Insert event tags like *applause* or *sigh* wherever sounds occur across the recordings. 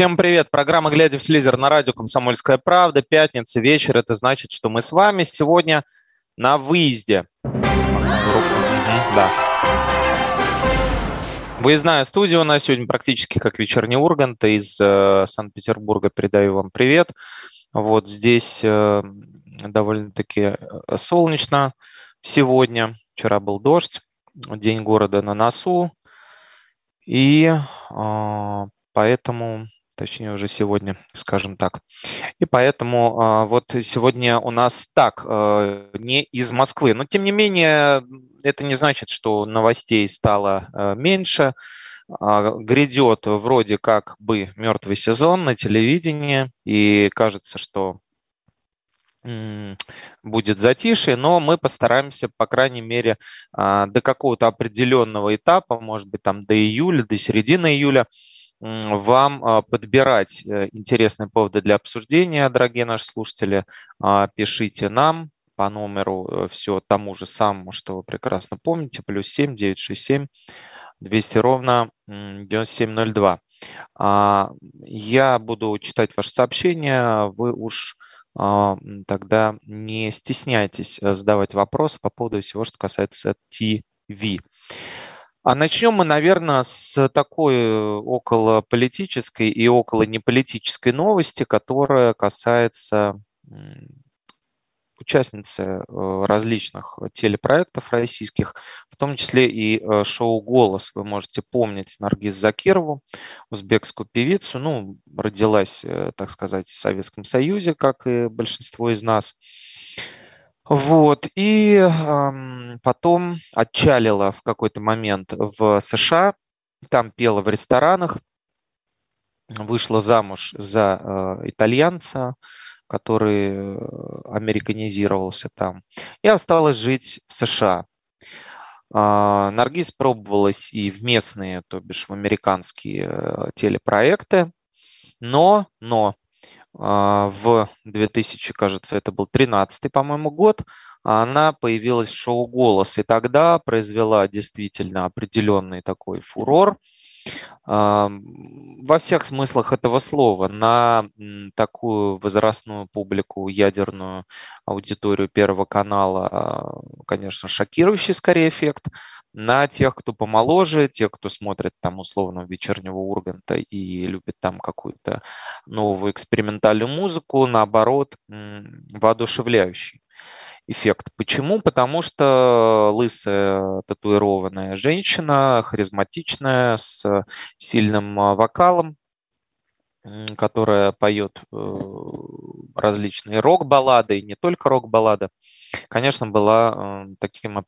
Всем привет. Программа «Глядя в телевизор» на радио «Комсомольская правда». Пятница, вечер. Это значит, что мы с вами сегодня на выезде. Да. Выездная студия у нас сегодня практически как вечерний Ургант. Из э, Санкт-Петербурга передаю вам привет. Вот здесь э, довольно-таки э, солнечно сегодня. Вчера был дождь, день города на носу. И э, поэтому точнее уже сегодня, скажем так. И поэтому а, вот сегодня у нас так, э, не из Москвы. Но тем не менее, это не значит, что новостей стало э, меньше. А, Грядет вроде как бы мертвый сезон на телевидении, и кажется, что будет затишье, но мы постараемся, по крайней мере, а, до какого-то определенного этапа, может быть, там до июля, до середины июля, вам а, подбирать э, интересные поводы для обсуждения, дорогие наши слушатели. А, Пишите нам по номеру все тому же самому, что вы прекрасно помните, плюс 7 967 200 ровно м, 9702. А, Я буду читать ваши сообщения, вы уж тогда не стесняйтесь э, задавать вопросы по поводу всего, что касается ТВ. А начнем мы, наверное, с такой э, около политической и около неполитической новости, которая касается участницы э, различных телепроектов российских, в том числе и э, шоу «Голос». Вы можете помнить Наргиз Закирову, узбекскую певицу. Ну, родилась, так сказать, в Советском Союзе, как и большинство из нас. Вот, и ам, потом отчалила в какой-то момент в США, там пела в ресторанах, вышла замуж за э, итальянца, который э, американизировался там, и осталась жить в США. А, Наргиз пробовалась и в местные, то бишь в американские э, телепроекты, но, но в 2000, кажется, это был 13 по-моему, год, она появилась в шоу «Голос», и тогда произвела действительно определенный такой фурор а, во всех смыслах этого слова на такую возрастную публику, ядерную аудиторию Первого канала, а, конечно, шокирующий скорее эффект. На тех, кто помоложе, те, кто смотрит там условно вечернего Урганта и любит там какую-то новую экспериментальную музыку, наоборот, воодушевляющий эффект. Почему? Потому что лысая татуированная женщина, харизматичная, с сильным а, вокалом, которая поет э, различные рок-баллады, и не только рок-баллады, конечно, была э, таким в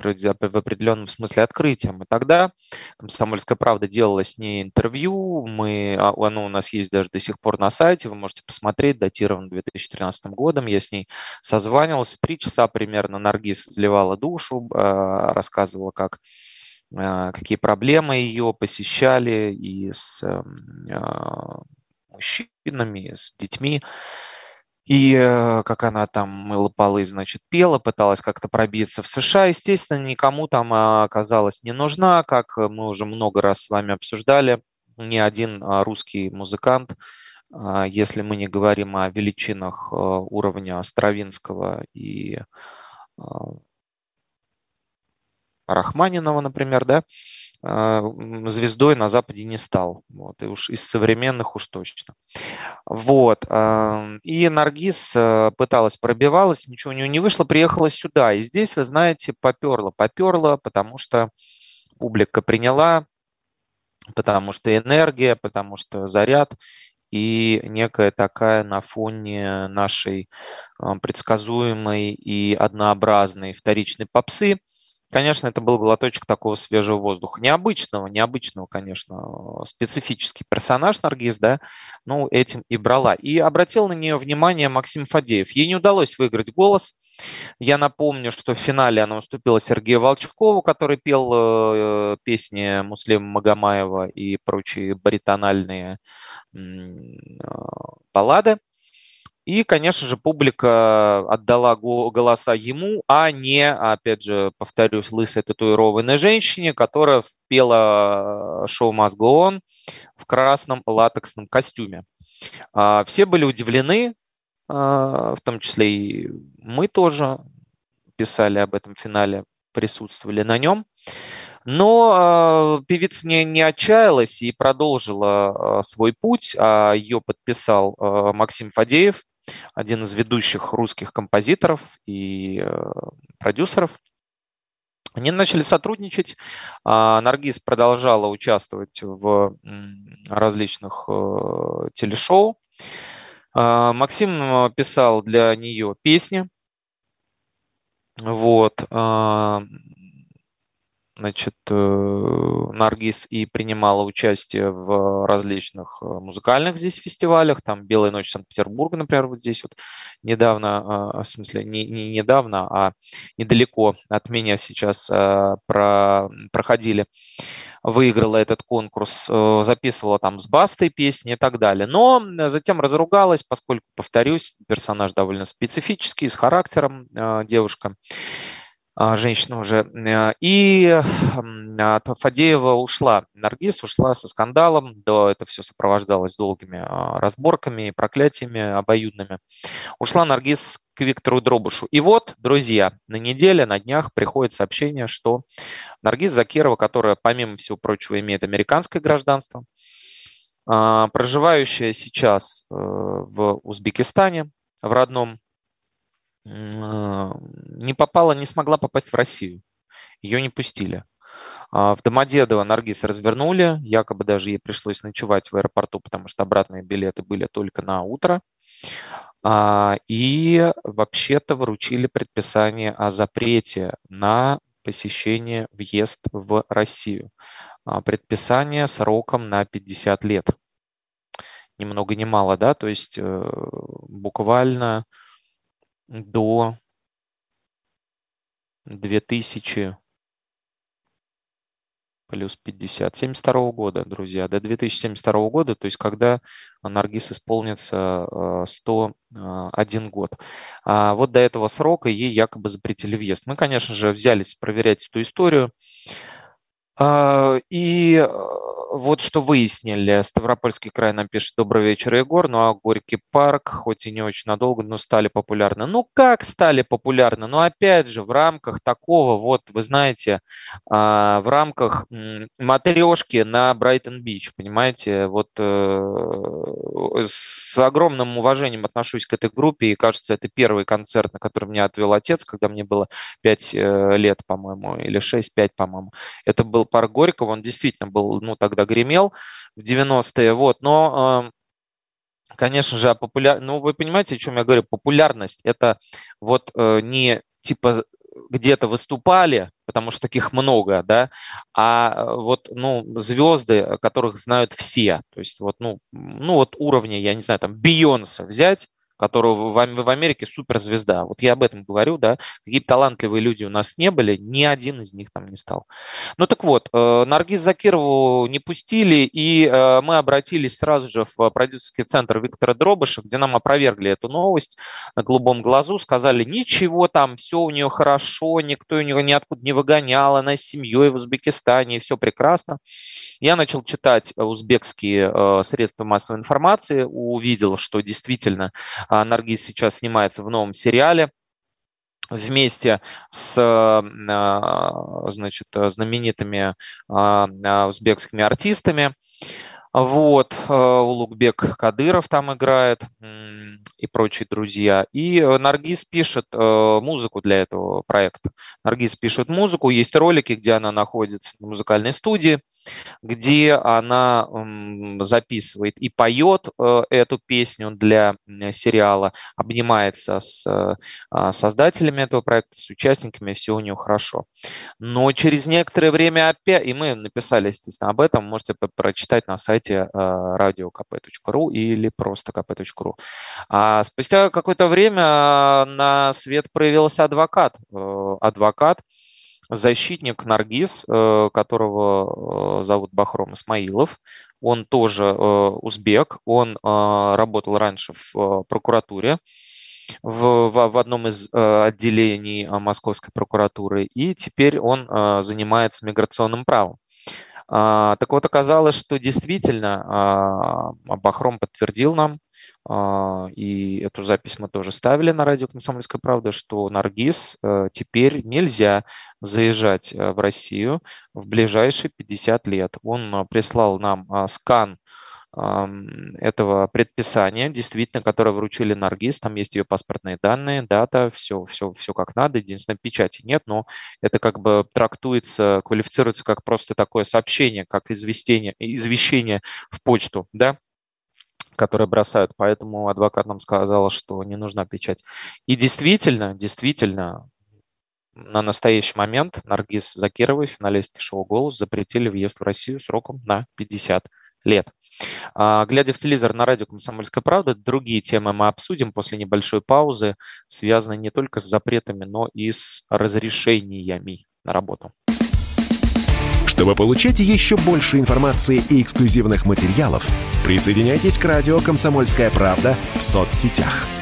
определенном смысле открытием. И тогда «Комсомольская правда» делала с ней интервью, мы, а, оно у нас есть даже до сих пор на сайте, вы можете посмотреть, датировано 2013 годом, я с ней созванивался, три часа примерно Наргиз изливала душу, э, рассказывала, как э, какие проблемы ее посещали и с эм, э, мужчинами, с детьми. И э, как она там мыла полы, значит, пела, пыталась как-то пробиться в США. Естественно, никому там а, оказалась не нужна, как мы уже много раз с вами обсуждали. Ни один а, русский музыкант, а, если мы не говорим о величинах а, уровня Стравинского и а, Рахманинова, например, да, звездой на Западе не стал. Вот, и уж из современных уж точно. Вот. И Наргиз э, пыталась, пробивалась, ничего у нее не вышло, приехала сюда. И здесь, вы знаете, поперла, поперла, потому что публика приняла, потому что энергия, потому что заряд и некая такая на фоне нашей а, предсказуемой и однообразной вторичной попсы конечно, это был глоточек такого свежего воздуха. Необычного, необычного, конечно, специфический персонаж Наргиз, да, ну, этим и брала. И обратил на нее внимание Максим Фадеев. Ей не удалось выиграть голос. Я напомню, что в финале она уступила Сергею Волчкову, который пел э, песни Муслима Магомаева и прочие баритональные э, баллады. И, конечно же, публика отдала голоса ему, а не, опять же, повторюсь, лысой татуированной женщине, которая пела шоу «Must Go On» в красном латексном костюме. А, все были удивлены, а, в том числе и мы тоже писали об этом финале, присутствовали на нем. Но э, певица не, не отчаялась и продолжила э, свой путь. А ее подписал э, Максим Фадеев, один из ведущих русских композиторов и э, продюсеров. Они начали сотрудничать. А, Наргиз продолжала участвовать в различных э, телешоу. А, Максим писал для нее песни. Вот. А, значит, э, Наргиз и принимала участие в различных э, музыкальных здесь фестивалях, там «Белая ночь Санкт-Петербурга», например, вот здесь вот недавно, а, в смысле, не, не недавно, а недалеко от меня сейчас а, про, проходили, выиграла этот конкурс, э, записывала там с Бастой песни и так далее. Но затем разругалась, поскольку, повторюсь, персонаж довольно специфический, с характером девушка. А, женщина уже. Э, и Фадеева ушла, Наргиз ушла со скандалом, да, это все сопровождалось долгими а, разборками, проклятиями обоюдными. Ушла Наргиз к Виктору Дробушу. И вот, друзья, на неделе, на днях приходит сообщение, что Наргиз Закирова, которая, помимо всего прочего, имеет американское гражданство, а, проживающая сейчас э, в Узбекистане, в родном а, не попала, не смогла попасть в Россию. Ее не пустили. А, в Домодедово Наргиз развернули, якобы даже ей пришлось ночевать в аэропорту, потому что обратные билеты были только на утро. А, и вообще-то вручили предписание о запрете на посещение, въезд в Россию. Предписание сроком на 50 лет. Ни много ни мало, да, то есть э, буквально до 2000 плюс 50, 72 года, друзья, до 2072 года, то есть когда Наргиз исполнится 101 э, год. А вот до этого срока ей якобы запретили въезд. Мы, конечно же, взялись проверять эту историю. А, и э, вот что выяснили. Ставропольский край нам пишет «Добрый вечер, Егор». Ну а Горький парк, хоть и не очень надолго, но стали популярны. Ну как стали популярны? Ну опять же, в рамках такого, вот вы знаете, а, в рамках матрешки на Брайтон-Бич, понимаете? Вот э, с огромным уважением отношусь к этой группе, и кажется, это первый концерт, на который меня отвел отец, когда мне было 5 э, лет, по-моему, или 6-5, по-моему. Это был парк Горького, он действительно был, ну, тогда гремел в 90-е, вот, но конечно же, популяр... ну, вы понимаете, о чем я говорю, популярность – это вот э, не типа где-то выступали, потому что таких много, да, а вот, ну, звезды, которых знают все, то есть вот, ну, ну вот уровня, я не знаю, там, Бейонсе взять, которого в, Америке суперзвезда. Вот я об этом говорю, да, какие талантливые люди у нас не были, ни один из них там не стал. Ну так вот, э, Наргиз Закирову не пустили, и э, мы обратились сразу же в продюсерский центр Виктора Дробыша, где нам опровергли эту новость на голубом глазу, сказали, ничего там, все у нее хорошо, никто ее ниоткуда не выгонял, она с семьей в Узбекистане, все прекрасно. Я начал читать узбекские э, средства массовой информации, увидел, что действительно Наргиз сейчас снимается в новом сериале вместе с а, значит, знаменитыми а, узбекскими артистами. Вот, э, Улугбек Кадыров там играет и прочие друзья. И э, Наргиз пишет э, музыку для этого проекта. Наргиз пишет музыку, есть ролики, где она находится в музыкальной студии, где она записывает и поет эту песню для сериала, обнимается с а, создателями этого проекта, с участниками, все у нее хорошо. Но через некоторое время опять, и мы написали, естественно, об этом, можете прочитать на сайте сайте radiokp.ru или просто kp.ru. А спустя какое-то время на свет проявился адвокат. Э, адвокат, защитник Наргиз, э, которого э, зовут Бахром Исмаилов. Он тоже узбек, он работал раньше в прокуратуре, в, в, в одном из э, отделений Московской прокуратуры, и теперь он э, занимается миграционным правом. А, так вот, оказалось, что действительно а, Бахром подтвердил нам, а, и эту запись мы тоже ставили на радио «Комсомольская правда», что Наргиз э, теперь нельзя заезжать э, в Россию в ближайшие 50 лет. Он прислал нам скан этого предписания, действительно, которое вручили Наргиз, там есть ее паспортные данные, дата, все, все, все как надо, единственное, печати нет, но это как бы трактуется, квалифицируется как просто такое сообщение, как известение, извещение в почту, да, которые бросают, поэтому адвокат нам сказал, что не нужна печать. И действительно, действительно, на настоящий момент Наргиз Закировой, финалистки шоу «Голос», запретили въезд в Россию сроком на 50 лет. А, глядя в телевизор на радио «Комсомольская правда», другие темы мы обсудим после небольшой паузы, связанные не только с запретами, но и с разрешениями на работу. Чтобы получать еще больше информации и эксклюзивных материалов, присоединяйтесь к радио «Комсомольская правда» в соцсетях –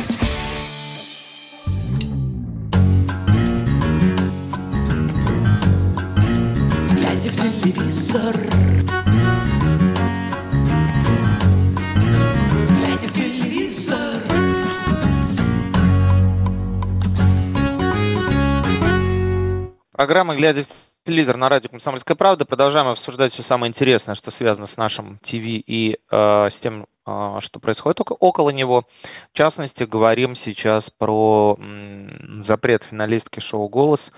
Программа «Глядя в телевизор» на радио «Комсомольская правда». Продолжаем обсуждать все самое интересное, что связано с нашим ТВ и э, с тем, э, что происходит около него. В частности, говорим сейчас про м, запрет финалистки шоу «Голос»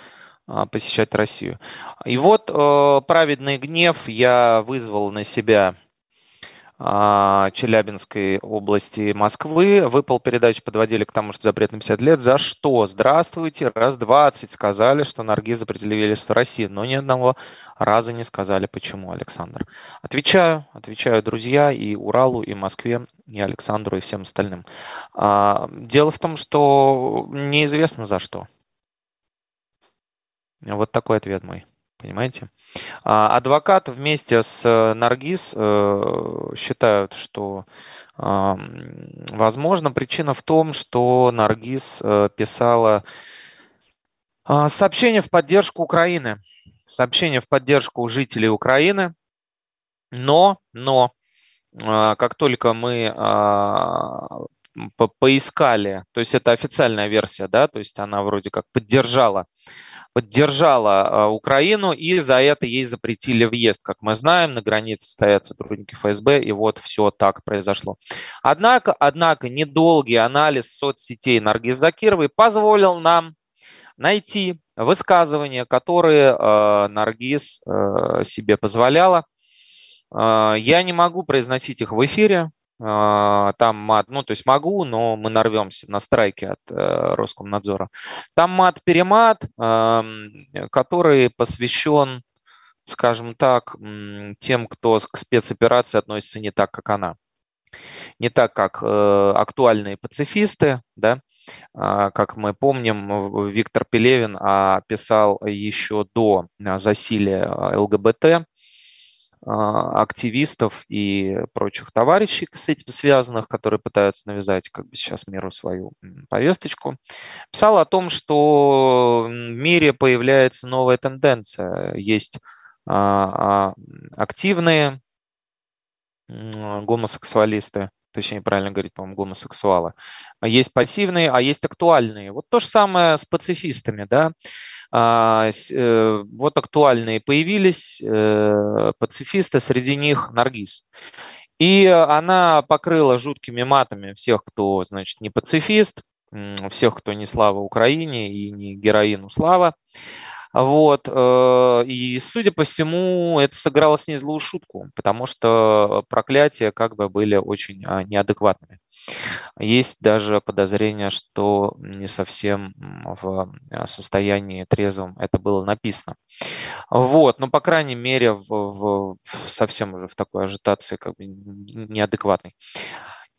э, посещать Россию. И вот э, праведный гнев я вызвал на себя Челябинской области Москвы. Выпал передачу, подводили к тому, что запрет на 50 лет. За что? Здравствуйте. Раз 20 сказали, что Наргиз запретили въезд в Россию, но ни одного раза не сказали, почему, Александр. Отвечаю, отвечаю, друзья, и Уралу, и Москве, и Александру, и всем остальным. А, дело в том, что неизвестно за что. Вот такой ответ мой. Понимаете? А, адвокат вместе с э, Наргиз э, считают, что возможно причина в том, что Наргиз э, писала сообщение в поддержку Украины, сообщение в поддержку жителей Украины, но, но как только мы поискали, то есть это официальная версия, да, то есть она вроде как поддержала поддержала а, Украину, и за это ей запретили въезд. Как мы знаем, на границе стоят сотрудники ФСБ, и вот все так произошло. Однако, однако недолгий анализ соцсетей Наргиз Закировой позволил нам найти высказывания, которые э, Наргиз э, себе позволяла. Э, я не могу произносить их в эфире, там мат, ну, то есть могу, но мы нарвемся на страйки от э, Роскомнадзора. Там мат-перемат, который посвящен, скажем так, тем, кто к спецоперации относится не так, как она. Не так, как э, актуальные пацифисты, да, а, как мы помним, Виктор Пелевин писал еще до засилия ЛГБТ а, активистов и прочих товарищей с этим связанных, которые пытаются навязать как бы сейчас миру свою повесточку, писал о том, что в мире появляется новая тенденция. Есть активные гомосексуалисты, точнее, правильно говорить, по-моему, гомосексуалы. Есть пассивные, а есть актуальные. Вот то же самое с пацифистами, да. Э, вот актуальные появились э, пацифисты, среди них Наргиз. И она покрыла жуткими матами всех, кто, значит, не пацифист, всех, кто не слава Украине и не героину слава. Вот. Э, и, судя по всему, это сыграло с ней злую шутку, потому что проклятия как бы были очень а, неадекватными. Есть даже подозрение, что не совсем в а, состоянии трезвом это было написано. Вот, но, по крайней мере, в, в, совсем уже в такой ажитации как бы неадекватной.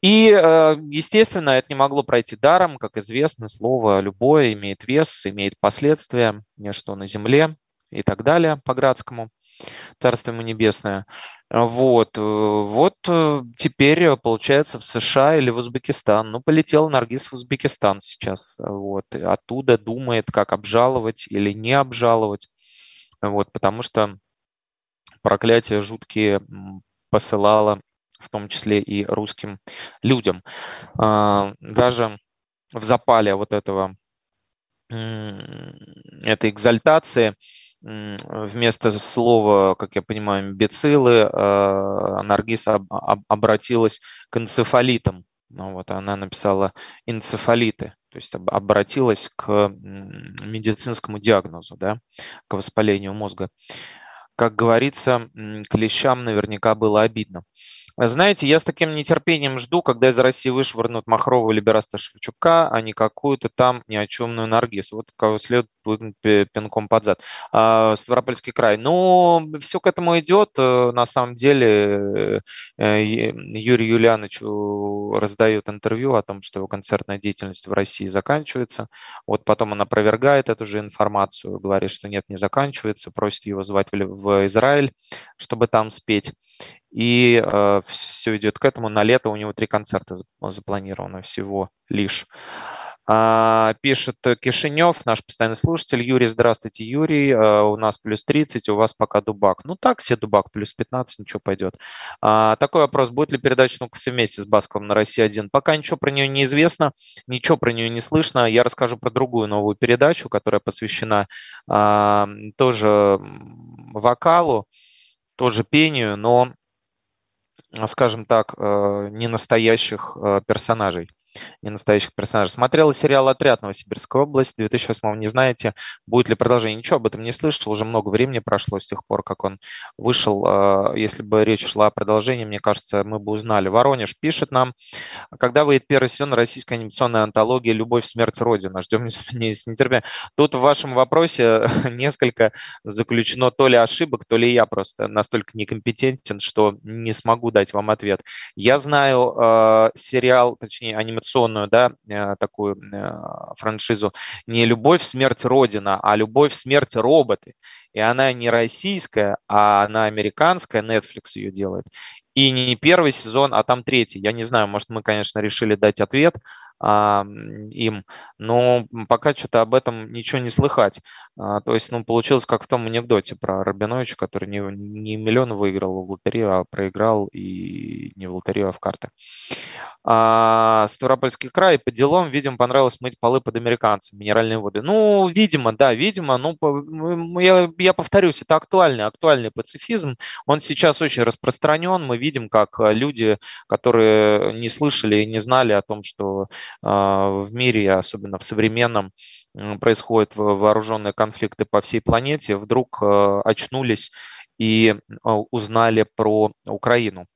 И, э, естественно, это не могло пройти даром. Как известно, слово любое имеет вес, имеет последствия, что на земле и так далее по Градскому. Царство ему небесное. Вот, э, вот э, теперь, получается, в США или в Узбекистан. Ну, полетел Наргиз в Узбекистан сейчас. Вот, оттуда думает, как обжаловать или не обжаловать. Вот, потому что проклятие жуткие посылала в том числе и русским людям. А, даже в запале вот этого этой экзальтации вместо слова, как я понимаю, бецилы, а, Наргиз обратилась к энцефалитам. Ну, вот она написала энцефалиты, то есть обратилась к медицинскому диагнозу, да, к воспалению мозга. Как говорится, клещам наверняка было обидно. Знаете, я с таким нетерпением жду, когда из России вышвырнут Махрова или Бераста Шевчука, а не какую-то там ни о чемную Наргиз. Вот кого следует пинком под зад. А, Ставропольский край. Ну, все к этому идет. Э, на самом деле э, Юрий Юлиановичу раздает интервью о том, что его концертная деятельность в России заканчивается. Вот потом он опровергает эту же информацию, говорит, что нет, не заканчивается, просит его звать в Израиль, чтобы там спеть. И э, все идет к этому. На лето у него три концерта запланировано всего лишь. А, пишет Кишинев, наш постоянный слушатель. Юрий, здравствуйте, Юрий. А, у нас плюс 30, у вас пока дубак. Ну так, все дубак, плюс 15, ничего пойдет. А, такой вопрос. Будет ли передача «Ну-ка все вместе» с Басковым на России-1? Пока ничего про нее не известно, ничего про нее не слышно. Я расскажу про другую новую передачу, которая посвящена тоже вокалу, тоже пению, но, скажем так, э, не настоящих э, персонажей не настоящих персонажей. Смотрела сериал «Отряд Новосибирская область» 2008 не знаете, будет ли продолжение. Ничего об этом не слышал, уже много времени прошло с тех пор, как он вышел. А, если бы речь шла о продолжении, мне кажется, мы бы узнали. Воронеж пишет нам, когда выйдет первый сезон российской анимационной антологии «Любовь, смерть, Родина». Ждем *laughs* с нетерпением. Тут в вашем вопросе *laughs* несколько заключено то ли ошибок, то ли я просто настолько некомпетентен, что не смогу дать вам ответ. Я знаю э, сериал, точнее, анимационный анимационную, да, э, такую э, франшизу, не «Любовь, смерть, Родина», а «Любовь, смерть, роботы». И она не российская, а она американская, Netflix ее делает. И не первый сезон, а там третий. Я не знаю, может, мы, конечно, решили дать ответ а, им, но пока что-то об этом ничего не слыхать. А, то есть, ну, получилось как в том анекдоте про Рабиновича, который не, не миллион выиграл в лотерею, а проиграл и не в лотерею, а в карты. А, Ставропольский край, по делам, видимо, понравилось мыть полы под американцами, минеральные воды. Ну, видимо, да, видимо, ну, я, я повторюсь, это актуальный, актуальный пацифизм, он сейчас очень распространен, мы видим, как люди, которые не слышали и не знали о том, что в мире, особенно в современном, происходят вооруженные конфликты по всей планете, вдруг а, очнулись и а, узнали про Украину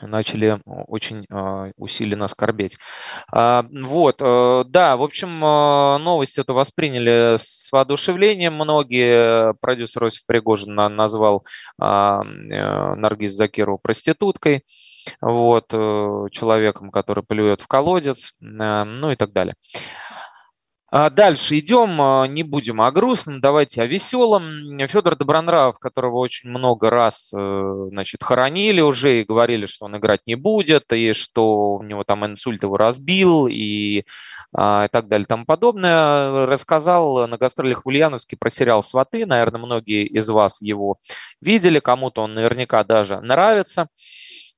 начали очень усиленно скорбеть. Вот, да, в общем, новость эту восприняли с воодушевлением многие. Продюсер Осип Пригожин назвал Наргиз Закирову проституткой вот, э, человеком, который плюет в колодец, э, ну и так далее. А дальше идем, а, не будем о грустном, давайте о веселом. Федор Добронравов, которого очень много раз э, значит, хоронили уже и говорили, что он играть не будет, и что у него там инсульт его разбил, и, а, и так далее тому подобное, рассказал на гастролях в Ульяновске про сериал «Сваты». Наверное, многие из вас его видели, кому-то он наверняка даже нравится.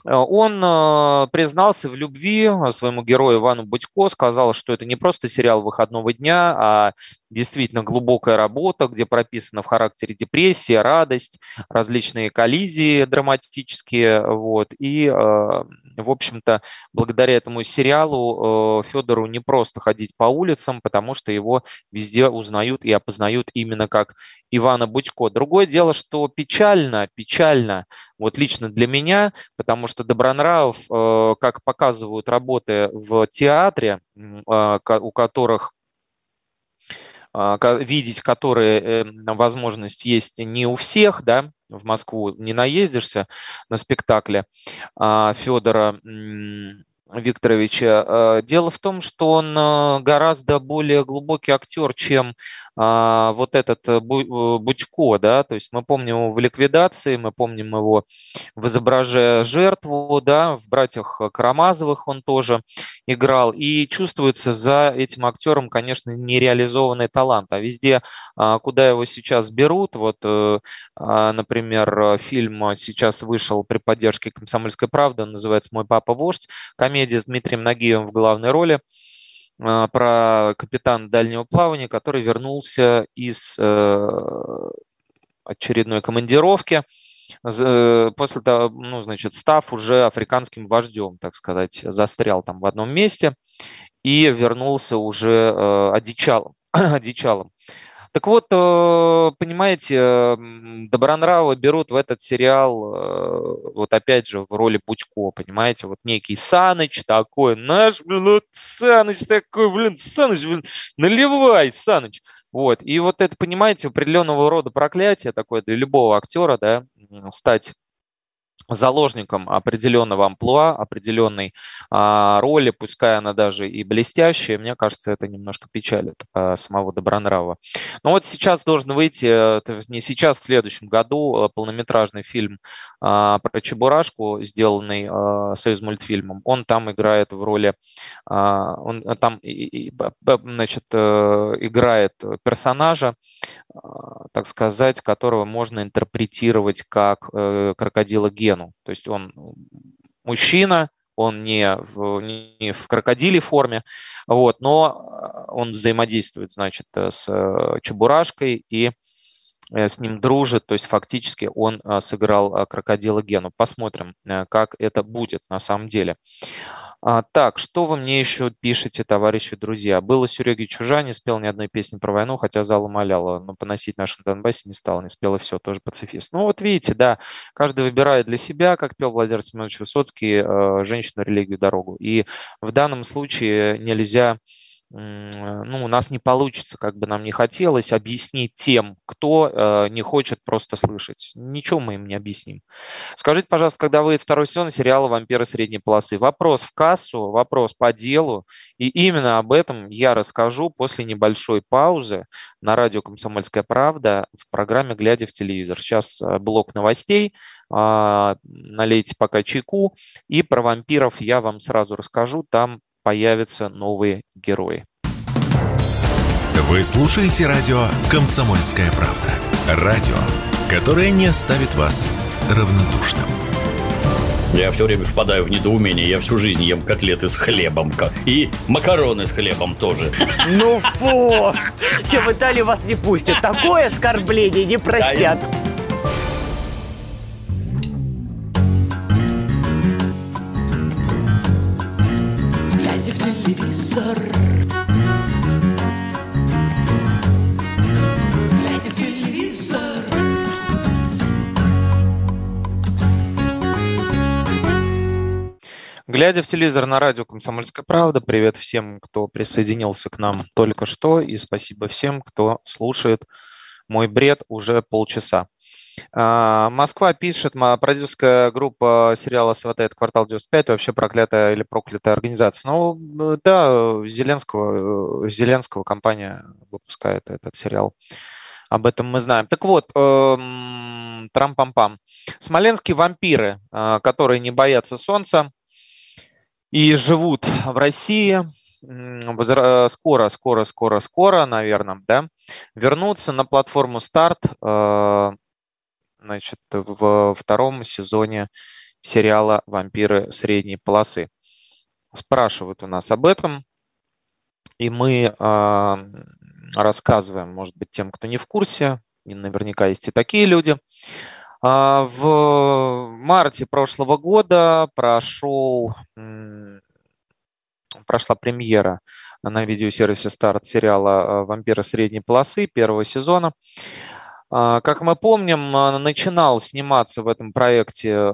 Э, он э, признался в любви своему герою Ивану Будько, сказал, что это не просто сериал выходного дня, а действительно глубокая работа, где прописана в характере депрессия, радость, различные коллизии драматические. Вот. И, э, в общем-то, благодаря этому сериалу Федору не просто ходить по улицам, потому что его везде узнают и опознают именно как Ивана Будько. Другое дело, что печально, печально, вот лично для меня, потому что Добронравов, э, как показывают работы в театре, э, у которых э, видеть которые возможность есть не у всех, да, в Москву не наездишься на спектакле а Федора Викторовича. Дело в том, что он гораздо более глубокий актер, чем а, вот этот э, э, Будько, да, то есть мы помним его в ликвидации, мы помним его в изображая жертву, да, в «Братьях Карамазовых» он тоже играл, и чувствуется за этим актером, конечно, нереализованный талант, а везде, а, куда его сейчас берут, вот, э, а, например, фильм сейчас вышел при поддержке «Комсомольской правды», называется «Мой папа вождь», комедия с Дмитрием Нагиевым в главной роли, а, про капитана дальнего плавания, который вернулся из э, очередной командировки, э, после того, ну, значит, став уже африканским вождем, так сказать, застрял там в одном месте и вернулся уже э, одичалом. *clears throat* одичалом. Так вот, э, понимаете, Добронравы берут в этот сериал, э, вот опять же, в роли Пучко, понимаете, вот некий Саныч такой, наш, блин, вот Саныч такой, блин, Саныч, блин, наливай, Саныч. Вот, и вот это, понимаете, определенного рода проклятие такое для любого актера, да, стать заложником определенного амплуа, определенной а, роли, пускай она даже и блестящая, мне кажется, это немножко печалит а, самого Добронрава. Но вот сейчас должен выйти, не сейчас, в следующем году, а, полнометражный фильм а, про Чебурашку, сделанный а, Союз мультфильмом. Он там играет в роли, а, он там, и, и, значит, играет персонажа, а, так сказать, которого можно интерпретировать как а, крокодила Гена гену. То есть он мужчина, он не в, не в крокодиле форме, вот, но он взаимодействует, значит, с э, Чебурашкой и э, с ним дружит, то есть фактически он э, сыграл крокодила Гену. Посмотрим, как это будет на самом деле. А, так, что вы мне еще пишете, товарищи, друзья? Было Сереги Чужа, не спел ни одной песни про войну, хотя зал умоляла, но поносить нашу Донбассе не стал, не спел и все, тоже пацифист. Ну вот видите, да, каждый выбирает для себя, как пел Владимир Семенович Высоцкий, э, женщину, религию, дорогу. И в данном случае нельзя ну, у нас не получится, как бы нам не хотелось, объяснить тем, кто э, не хочет просто слышать. Ничего мы им не объясним. Скажите, пожалуйста, когда выйдет второй сезон сериала «Вампиры средней полосы»? Вопрос в кассу, вопрос по делу, и именно об этом я расскажу после небольшой паузы на радио «Комсомольская правда» в программе «Глядя в телевизор». Сейчас э, блок новостей, э, налейте пока чайку, и про вампиров я вам сразу расскажу, там появятся новые герои. Вы слушаете радио «Комсомольская правда». Радио, которое не оставит вас равнодушным. Я все время впадаю в недоумение. Я всю жизнь ем котлеты с хлебом. И макароны с хлебом тоже. Ну фу! Все, в Италию вас не пустят. Такое оскорбление не простят. Глядя в телевизор на радио «Комсомольская правда», привет всем, кто присоединился к нам только что, и спасибо всем, кто слушает мой бред уже полчаса. А, Москва пишет, продюсерская группа сериала «Сватает квартал 95» вообще проклятая или проклятая организация. Ну, да, Зеленского, Зеленского компания выпускает этот сериал. Об этом мы знаем. Так вот, эм, трам-пам-пам. Смоленские вампиры, э, которые не боятся солнца и живут в России, скоро, скоро, скоро, скоро, наверное, да, вернутся на платформу старт, э, значит, в втором сезоне сериала «Вампиры средней полосы». Спрашивают у нас об этом, и мы э, рассказываем, может быть, тем, кто не в курсе, наверняка есть и такие люди. А, в марте прошлого года прошел, прошла премьера на видеосервисе старт сериала э, «Вампиры средней полосы» первого сезона. А, как мы помним, начинал сниматься в этом проекте э,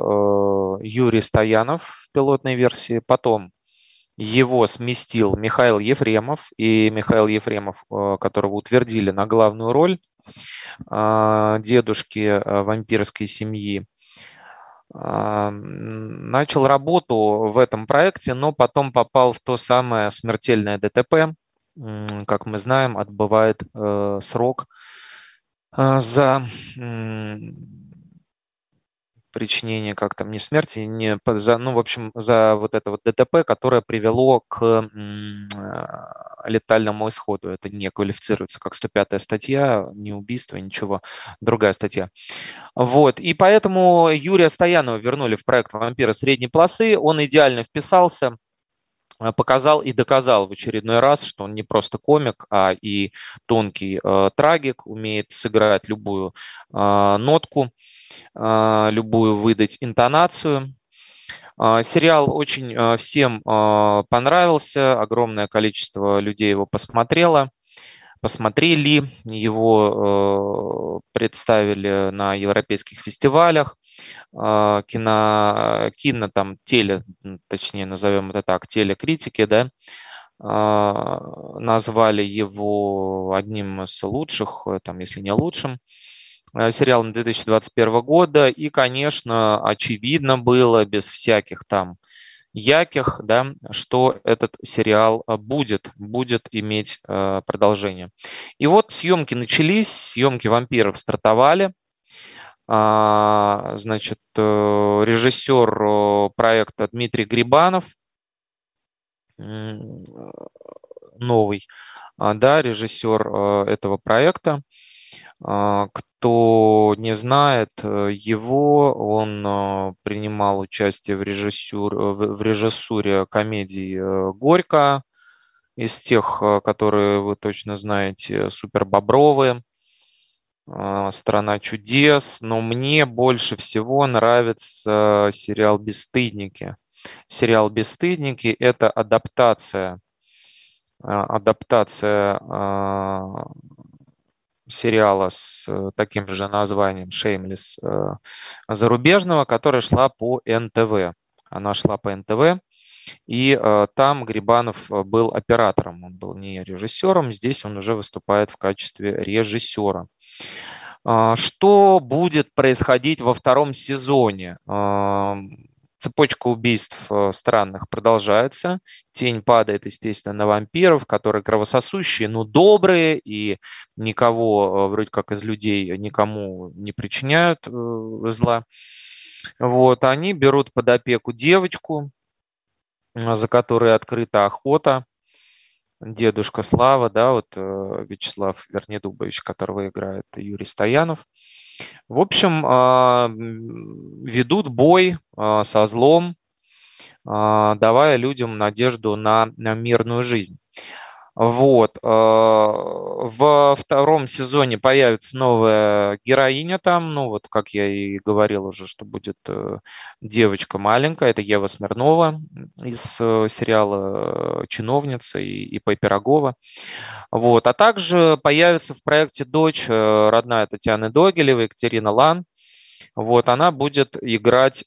Юрий Стоянов в пилотной версии, потом его сместил Михаил Ефремов, и Михаил Ефремов, э, которого утвердили на главную роль э, дедушки э, вампирской семьи, начал работу в этом проекте, но потом попал в то самое смертельное ДТП, как мы знаем, отбывает срок за причинение как там не смерти, не за, ну, в общем, за вот это вот ДТП, которое привело к а, летальному исходу. Это не квалифицируется как 105-я статья, не убийство, ничего, другая статья. Вот, и поэтому Юрия Стоянова вернули в проект «Вампира средней полосы», он идеально вписался, показал и доказал в очередной раз, что он не просто комик, а и тонкий э, трагик, умеет сыграть любую э, нотку. А, любую выдать интонацию. А, сериал очень а, всем понравился, огромное количество людей его посмотрело, посмотрели, его представили на европейских фестивалях, кино, кино там, теле, точнее назовем это так, телекритики, да, назвали его одним из лучших, там, если не лучшим. Э, сериалом 2021 года. И, конечно, очевидно было, без всяких там яких, да, что этот сериал э, будет, будет иметь э, продолжение. И вот съемки начались, съемки «Вампиров» стартовали. А, значит, режиссер проекта Дмитрий Грибанов, новый, да, режиссер этого проекта. А, кто не знает э, его, он э, принимал участие в, режиссюр, в режиссуре комедии э, «Горько», из тех, которые вы точно знаете, «Супер Бобровые», «Страна чудес», но мне больше всего нравится сериал «Бесстыдники». Сериал «Бесстыдники» – это адаптация адаптация сериала с э, таким же названием Shameless э, зарубежного, которая шла по НТВ. Она шла по НТВ, и э, там Грибанов был оператором, он был не режиссером, здесь он уже выступает в качестве режиссера. Что будет происходить во втором сезоне? Цепочка убийств э, странных продолжается. Тень падает, естественно, на вампиров, которые кровососущие, но добрые и никого, э, вроде как из людей, никому не причиняют э, зла. Вот, они берут под опеку девочку, за которой открыта охота. Дедушка Слава, да, вот Вячеслав Вернедубович, которого играет Юрий Стоянов. В общем, а, ведут бой а, со злом, а, давая людям надежду на, на мирную жизнь. Вот. Э, во втором сезоне появится новая героиня там, ну вот как я и говорил уже, что будет э, девочка маленькая, это Ева Смирнова из э, сериала «Чиновница» и, и Пирогова. Вот. А также появится в проекте дочь родная Татьяны Догилевой, Екатерина Лан. Вот, она будет играть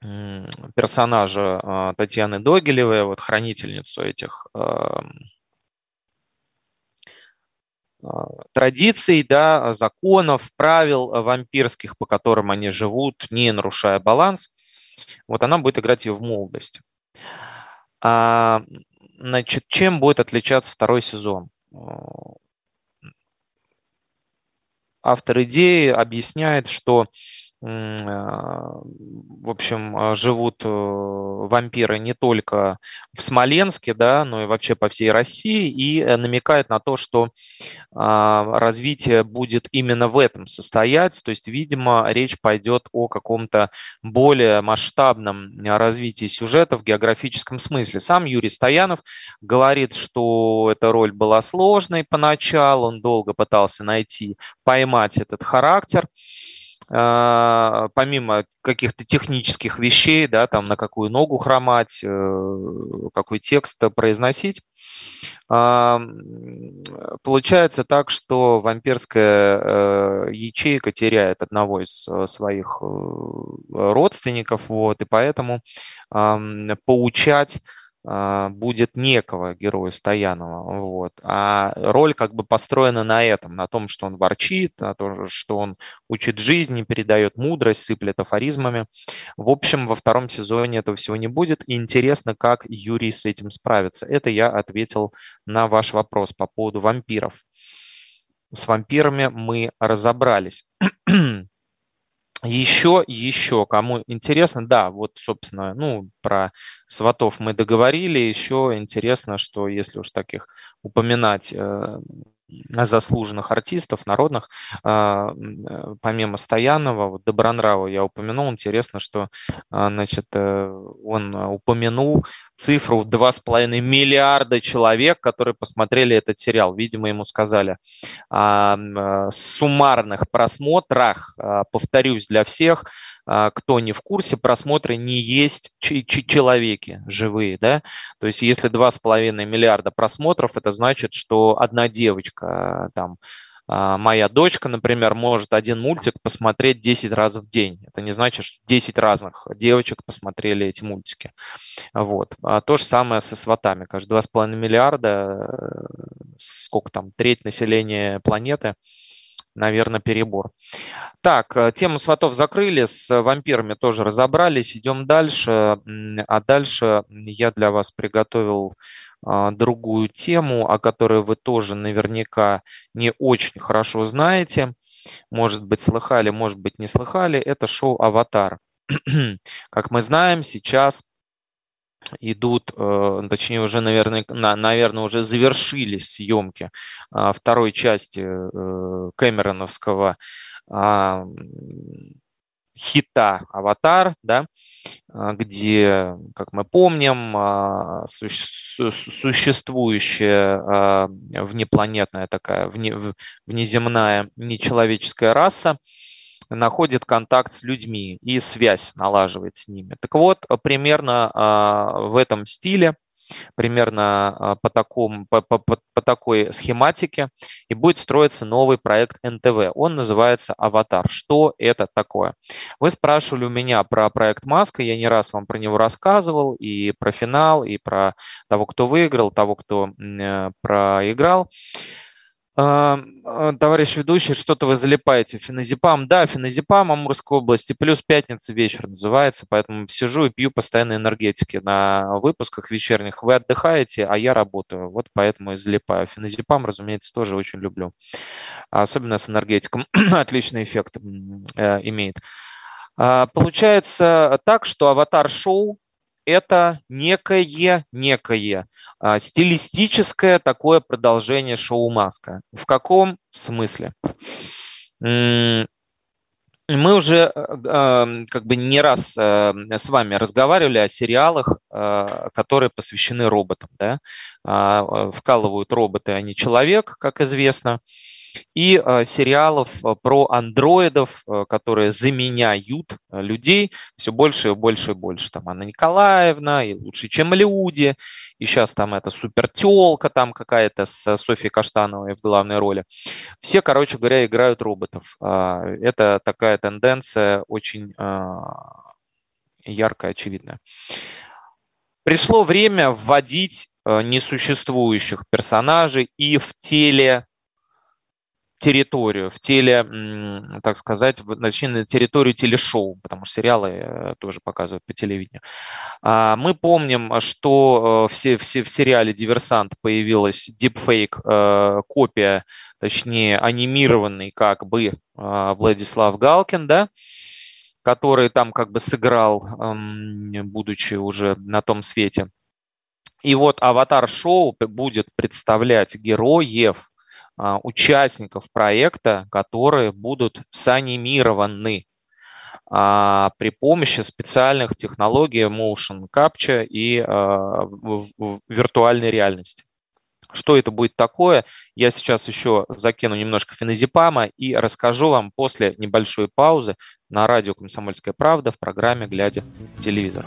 персонажа а, Татьяны Догилевой, вот хранительницу этих традиций, да, законов, правил вампирских, по которым они живут, не нарушая баланс, вот она будет играть ее в молодости. А, значит, чем будет отличаться второй сезон? Автор идеи объясняет, что а, в общем, а, живут э, вампиры не только в Смоленске, да, но и вообще по всей России, и э, намекает на то, что а, развитие будет именно в этом состоять, то есть, видимо, речь пойдет о каком-то более масштабном развитии сюжета в географическом смысле. Сам Юрий Стоянов говорит, что эта роль была сложной поначалу, он долго пытался найти, поймать этот характер, а, помимо каких-то технических вещей, да, там на какую ногу хромать, э, какой текст произносить, а, получается так, что вампирская э, ячейка теряет одного из э, своих родственников, вот, и поэтому поучать а, будет некого героя Стоянова. Вот. А роль как бы построена на этом, на том, что он ворчит, на том, что он учит жизни, передает мудрость, сыплет афоризмами. В общем, во втором сезоне этого всего не будет. И интересно, как Юрий с этим справится. Это я ответил на ваш вопрос по поводу вампиров. С вампирами мы разобрались. *clears throat* Еще, еще, кому интересно, да, вот, собственно, ну, про сватов мы договорили. Еще интересно, что если уж таких упоминать э, заслуженных артистов, народных, а, э, помимо Стоянова, вот Добронравова я упомянул, интересно, что, а, значит, э, он упомянул цифру 2,5 миллиарда человек, которые посмотрели этот сериал. Видимо, ему сказали о э, суммарных просмотрах, а, повторюсь для всех, а, кто не в курсе, просмотры не есть человеки живые, да, то есть если 2,5 миллиарда просмотров, это значит, что одна девочка там а, моя дочка, например, может один мультик посмотреть 10 раз в день. Это не значит, что 10 разных девочек посмотрели эти мультики. Вот. А то же самое со сватами. Каждые 2,5 миллиарда, э, сколько там, треть населения планеты, наверное, перебор. Так, э, тему сватов закрыли, с вампирами тоже разобрались. Идем дальше. А дальше я для вас приготовил а, другую тему, о которой вы тоже наверняка не очень хорошо знаете. Может быть, слыхали, может быть, не слыхали. Это шоу «Аватар». *clears throat* Как мы знаем, сейчас идут, э, точнее уже, наверное, наверное, уже завершились съемки а, второй части э, Кэмероновского а, хита «Аватар», да, а, где, как мы помним, существующая внепланетная такая, вне, внеземная нечеловеческая раса находит контакт с людьми и связь налаживает с ними. Так вот, примерно в этом стиле примерно а, по, такому, по, по, по такой схематике, и будет строиться новый проект НТВ. Он называется «Аватар». Что это такое? Вы спрашивали у меня про проект Маска, я не раз вам про него рассказывал, и про финал, и про того, кто выиграл, того, кто э, проиграл. А, товарищ ведущий, что-то вы залипаете. Феназепам, да, феназепам Амурской области, плюс пятница вечер называется, поэтому сижу и пью постоянно энергетики на выпусках вечерних. Вы отдыхаете, а я работаю, вот поэтому и залипаю. Феназепам, разумеется, тоже очень люблю, особенно с энергетиком. *clears throat* Отличный эффект э, имеет. А, получается так, что аватар-шоу это некое, некое а, стилистическое такое продолжение шоу Маска. В каком смысле? Мы уже э, как бы не раз э, с вами разговаривали о сериалах, э, которые посвящены роботам. Да? А, вкалывают роботы, а не человек, как известно и э, сериалов э, про андроидов, э, которые заменяют людей все больше и больше и больше. Там Анна Николаевна, и лучше, чем люди, и сейчас там это супертелка там какая-то с Софией Каштановой в главной роли. Все, короче говоря, играют роботов. А, это такая тенденция очень а, яркая, очевидная. Пришло время вводить несуществующих персонажей и в теле территорию, в теле, так сказать, точнее, на территорию телешоу, потому что сериалы э, тоже показывают по телевидению. А, мы помним, что все, все, в сериале «Диверсант» появилась дипфейк, копия, точнее, анимированный как бы Владислав Галкин, да, который там как бы сыграл, будучи уже на том свете. И вот аватар-шоу будет представлять героев, а, участников проекта, которые будут санимированы а, при помощи специальных технологий motion capture и а, виртуальной реальности. Что это будет такое, я сейчас еще закину немножко феназепама и расскажу вам после небольшой паузы на радио «Комсомольская правда» в программе «Глядя телевизор».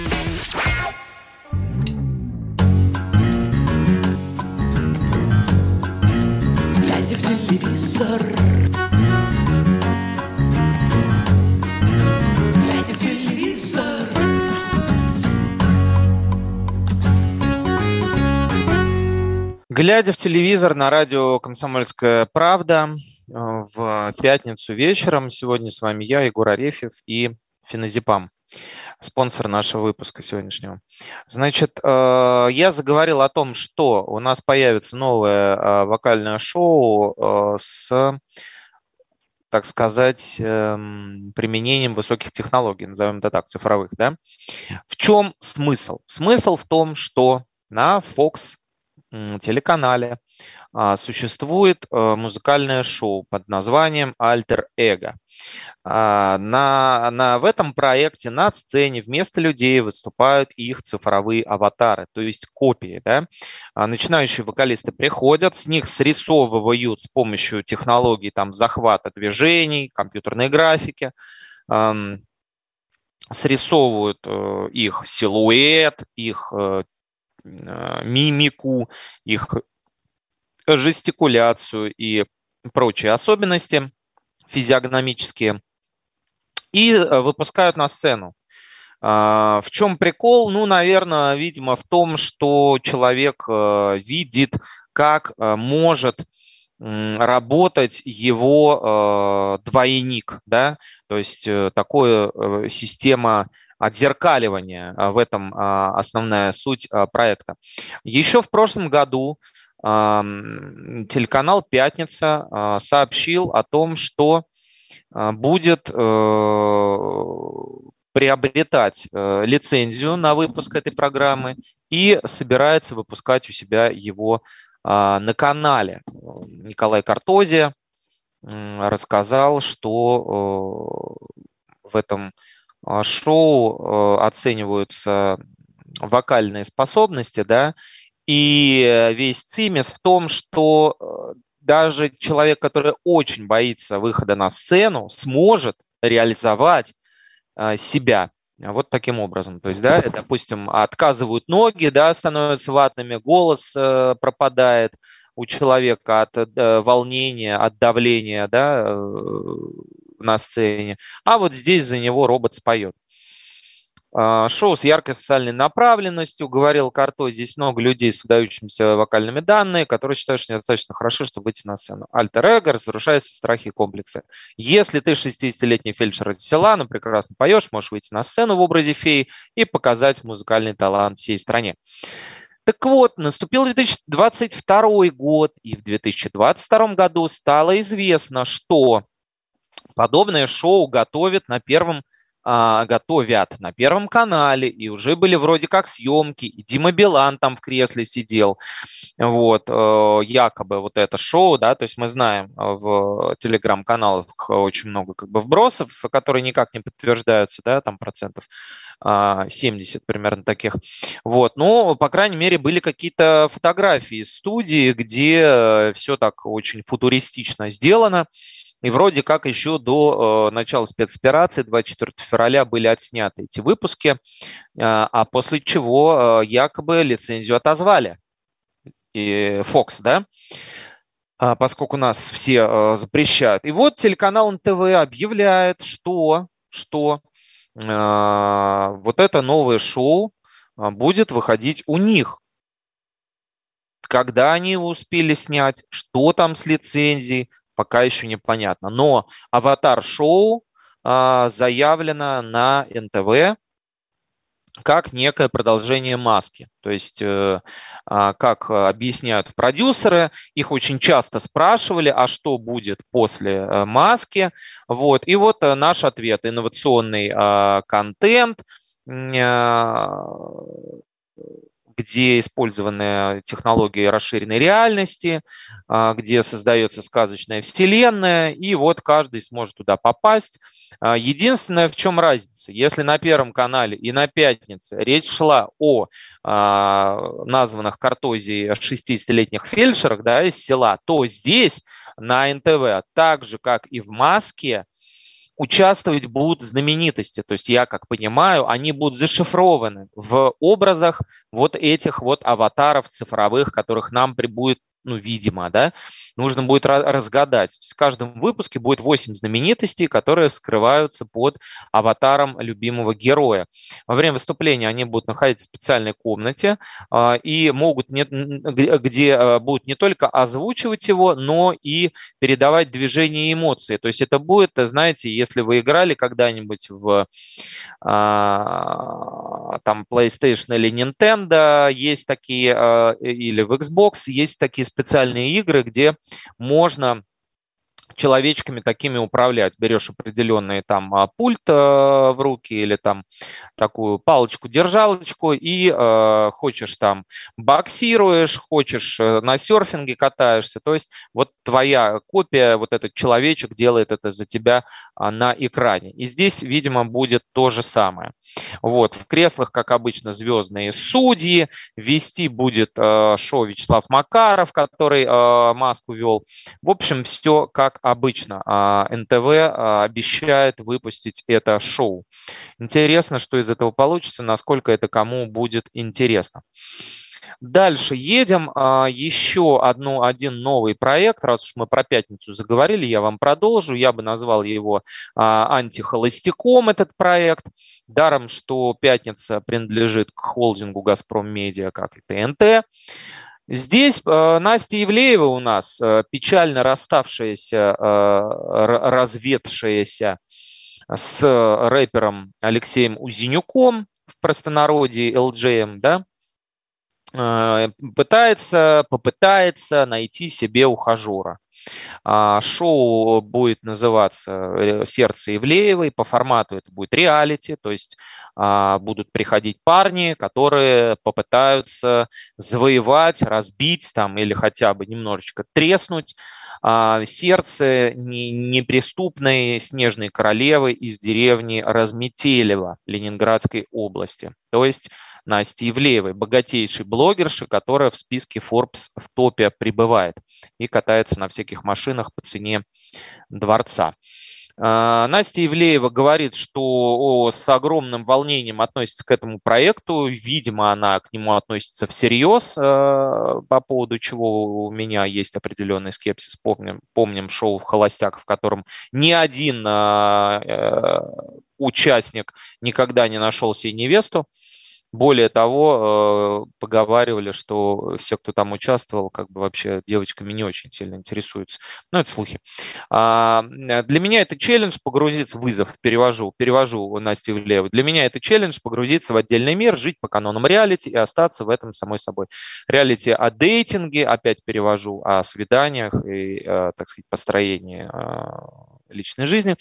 Глядя в телевизор на радио «Комсомольская правда» э, в пятницу вечером, сегодня с вами я, Егор Арефьев и Феназепам, спонсор нашего выпуска сегодняшнего. Значит, э, я заговорил о том, что у нас появится новое э, вокальное шоу с так сказать, эм, применением высоких технологий, назовем это так, цифровых, да. В чем смысл? Смысл в том, что на Fox телеканале а, существует э, музыкальное шоу под названием «Альтер Эго». А, на, на, в этом проекте на сцене вместо людей выступают их цифровые аватары, то есть копии. Да? А, начинающие вокалисты приходят, с них срисовывают с помощью технологий там, захвата движений, компьютерной графики, срисовывают э, их силуэт, их э, мимику, их жестикуляцию и прочие особенности физиогномические и э, выпускают на сцену. А, в чем прикол? Ну, наверное, видимо, в том, что человек э, видит, как может работать его двойник, да, то есть такая система отзеркаливания. А, в этом а, основная суть а, проекта. Еще в прошлом году телеканал «Пятница» сообщил о том, что будет э, приобретать э, лицензию на выпуск этой программы и собирается выпускать у себя его на канале. Николай Картозия рассказал, что э, в этом шоу э, оцениваются вокальные способности, да, и весь цимис в том, что э, даже человек, который очень боится выхода на сцену, сможет реализовать э, себя вот таким образом. То есть, да, допустим, отказывают ноги, да, становятся ватными, голос пропадает у человека от волнения, от давления, да, на сцене, а вот здесь за него робот споет. А, шоу с яркой социальной направленностью, говорил Карто, здесь много людей с выдающимися вокальными данными, которые считают, что недостаточно хорошо, чтобы выйти на сцену. Альтер-эго, разрушаются страхи и комплексы. Если ты 60-летний фельдшер из села, но прекрасно поешь, можешь выйти на сцену в образе феи и показать музыкальный талант всей стране. Так вот, наступил 2022 год, и в 2022 году стало известно, что Подобное шоу готовят на первом а, готовят на Первом канале, и уже были вроде как съемки, и Дима Билан там в кресле сидел, вот, э, якобы вот это шоу, да, то есть мы знаем э, в телеграм-каналах очень много как бы вбросов, которые никак не подтверждаются, да, там процентов 70 а, примерно таких, вот, но, по крайней мере, были какие-то фотографии из студии, где э, все так очень футуристично сделано, и вроде как еще до э, начала спецоперации 24 февраля были отсняты эти выпуски, э, а после чего э, якобы лицензию отозвали. И Fox, да? а, поскольку нас все запрещают. И вот телеканал НТВ объявляет, что, что а, вот это новое шоу будет выходить у них. Когда они успели снять, что там с лицензией, пока еще непонятно. Но аватар-шоу заявлено на НТВ, как некое продолжение маски. То есть, э, а, как объясняют продюсеры, их очень часто спрашивали, а что будет после э, маски. Вот. И вот э, наш ответ – инновационный а, контент, а, где использованы технологии расширенной реальности, а, где создается сказочная вселенная, и вот каждый сможет туда попасть. А, единственное, в чем разница, если на Первом канале и на Пятнице речь шла о а, названных картозии 60-летних фельдшерах да, из села, то здесь на НТВ, так же, как и в «Маске», участвовать будут знаменитости. То есть я как понимаю, они будут зашифрованы в образах вот этих вот аватаров цифровых, которых нам будет ну, видимо, да, нужно будет разгадать. В каждом выпуске будет 8 знаменитостей, которые скрываются под аватаром любимого героя. Во время выступления они будут находиться в специальной комнате а, и могут, где а, будут не только озвучивать его, но и передавать движения и эмоции. То есть это будет, знаете, если вы играли когда-нибудь в а, там PlayStation или Nintendo, есть такие, или в Xbox, есть такие специальные игры, где можно человечками такими управлять. Берешь определенный там а, пульт э, в руки или там такую палочку-держалочку и э, хочешь там боксируешь, хочешь э, на серфинге катаешься. То есть вот твоя копия, вот этот человечек делает это за тебя а, на экране. И здесь, видимо, будет то же самое. Вот, в креслах, как обычно, звездные судьи. Вести будет э, шоу Вячеслав Макаров, который э, маску вел. В общем, все как обычно. А, НТВ а, обещает выпустить это шоу. Интересно, что из этого получится, насколько это кому будет интересно. Дальше едем. А, еще одну, один новый проект. Раз уж мы про пятницу заговорили, я вам продолжу. Я бы назвал его антихолостяком, этот проект. Даром, что пятница принадлежит к холдингу «Газпром Медиа», как и ТНТ. Здесь э, Настя Ивлеева у нас, э, печально расставшаяся, э, разветшаяся с рэпером Алексеем Узенюком, в простонародье LJM, да, пытается, попытается найти себе ухажера. А, шоу будет называться э, «Сердце Ивлеевой». По формату это будет реалити, то есть а, будут приходить парни, которые попытаются завоевать, разбить там или хотя бы немножечко треснуть сердце неприступной снежной королевы из деревни Разметелево Ленинградской области. То есть Насти Ивлеевой, богатейшей блогерши, которая в списке Forbes в топе прибывает и катается на всяких машинах по цене дворца. А, Настя Ивлеева говорит, что с огромным волнением относится к этому проекту. Видимо, она к нему относится всерьез, а, по поводу чего у меня есть определенный скепсис. Помним, помним шоу «Холостяк», в котором ни один а, э, участник никогда не нашел себе невесту. Более того, э, поговаривали, что все, кто там участвовал, как бы вообще девочками не очень сильно интересуются. Ну, это слухи. А, для меня это челлендж погрузиться, вызов, перевожу, перевожу Настю Ивлееву. Для меня это челлендж погрузиться в отдельный мир, жить по канонам реалити и остаться в этом самой собой. Реалити о дейтинге, опять перевожу, о свиданиях и, э, так сказать, построении э, личной жизни.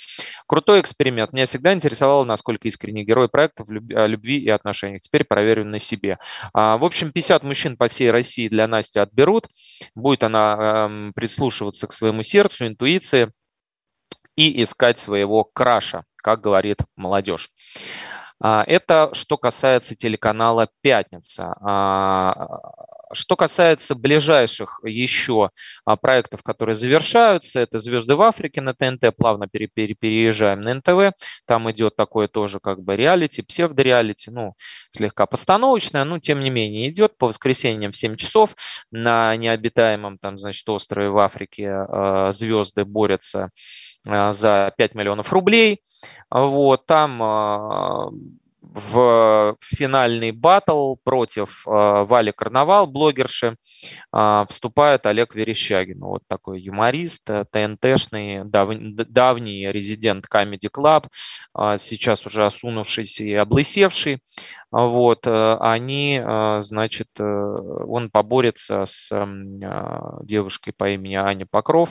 Крутой эксперимент. Меня всегда интересовало, насколько искренний герой проекта в любви и отношениях. Теперь проверю на себе. А, в общем, 50 мужчин по всей России для Насти отберут. Будет она эм, прислушиваться к своему сердцу, интуиции и искать своего краша, как говорит молодежь. А, это что касается телеканала «Пятница». А, Что касается ближайших еще а, проектов, которые завершаются, это «Звезды в Африке» на ТНТ, плавно пере, пере, переезжаем на НТВ, там идет такое тоже как бы реалити, псевдореалити, ну, слегка постановочное, но тем не менее идет по воскресеньям в 7 часов на необитаемом там, значит, острове в Африке звезды борются за 5 миллионов рублей. Вот, там в финальный батл против э, Вали Карнавал, блогерши, э, вступает Олег Верещагин. Вот такой юморист, э, ТНТшный, дав, давний резидент Comedy Club, э, сейчас уже осунувшийся и облысевший. Вот, э, они, э, значит, э, он поборется с девушкой по имени Аня Покров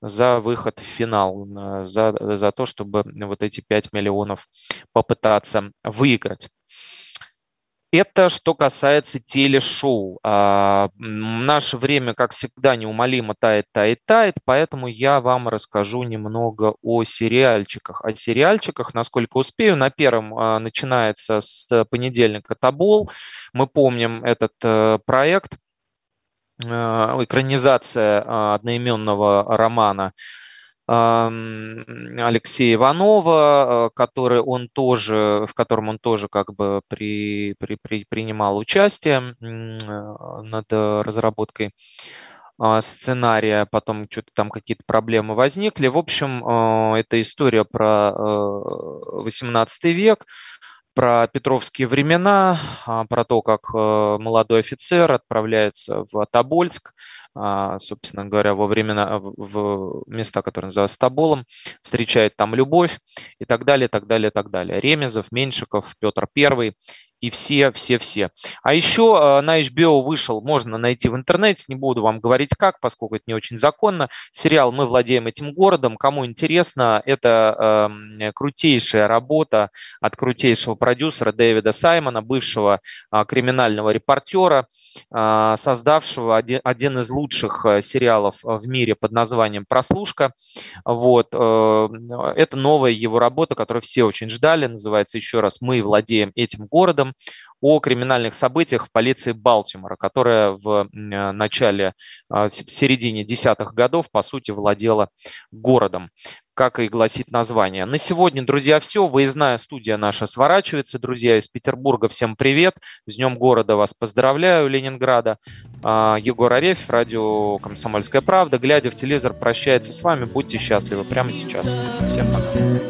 за выход в финал, за, за то, чтобы вот эти 5 миллионов попытаться выиграть. Это что касается телешоу. А, наше время, как всегда, неумолимо тает, тает, тает, поэтому я вам расскажу немного о сериальчиках. О сериальчиках, насколько успею. На первом а, начинается с понедельника Табол. Мы помним этот а, проект, а, экранизация а, одноименного романа Алексея Иванова, э, который он тоже, в котором он тоже как бы при, при, при, принимал участие э, над разработкой а, сценария, потом что-то там какие-то проблемы возникли. В общем, э, это история про 18 век, про петровские времена, а, про то, как молодой офицер отправляется в Тобольск, а, собственно говоря, во времена, в места, которые называются Тоболом, встречает там любовь и так далее, так далее, так далее. Ремезов, Меньшиков, Петр I и все, все, все. А еще э, на HBO вышел, можно найти в интернете, не буду вам говорить как, поскольку это не очень законно, сериал «Мы владеем этим городом». Кому интересно, это э, крутейшая работа от крутейшего продюсера Дэвида Саймона, бывшего э, криминального репортера, э, создавшего один, один из лучших э, сериалов в мире под названием «Прослушка». Вот, э, это новая его работа, которую все очень ждали, называется еще раз «Мы владеем этим городом» о криминальных событиях в полиции Балтимора, которая в э, начале, а, в середине десятых годов, по сути, владела городом как и гласит название. На сегодня, друзья, все. Выездная студия наша сворачивается. Друзья из Петербурга, всем привет. С Днем города вас поздравляю, Ленинграда. А, Егор Арефь, радио «Комсомольская правда». Глядя в телевизор, прощается с вами. Будьте счастливы прямо сейчас. Всем пока.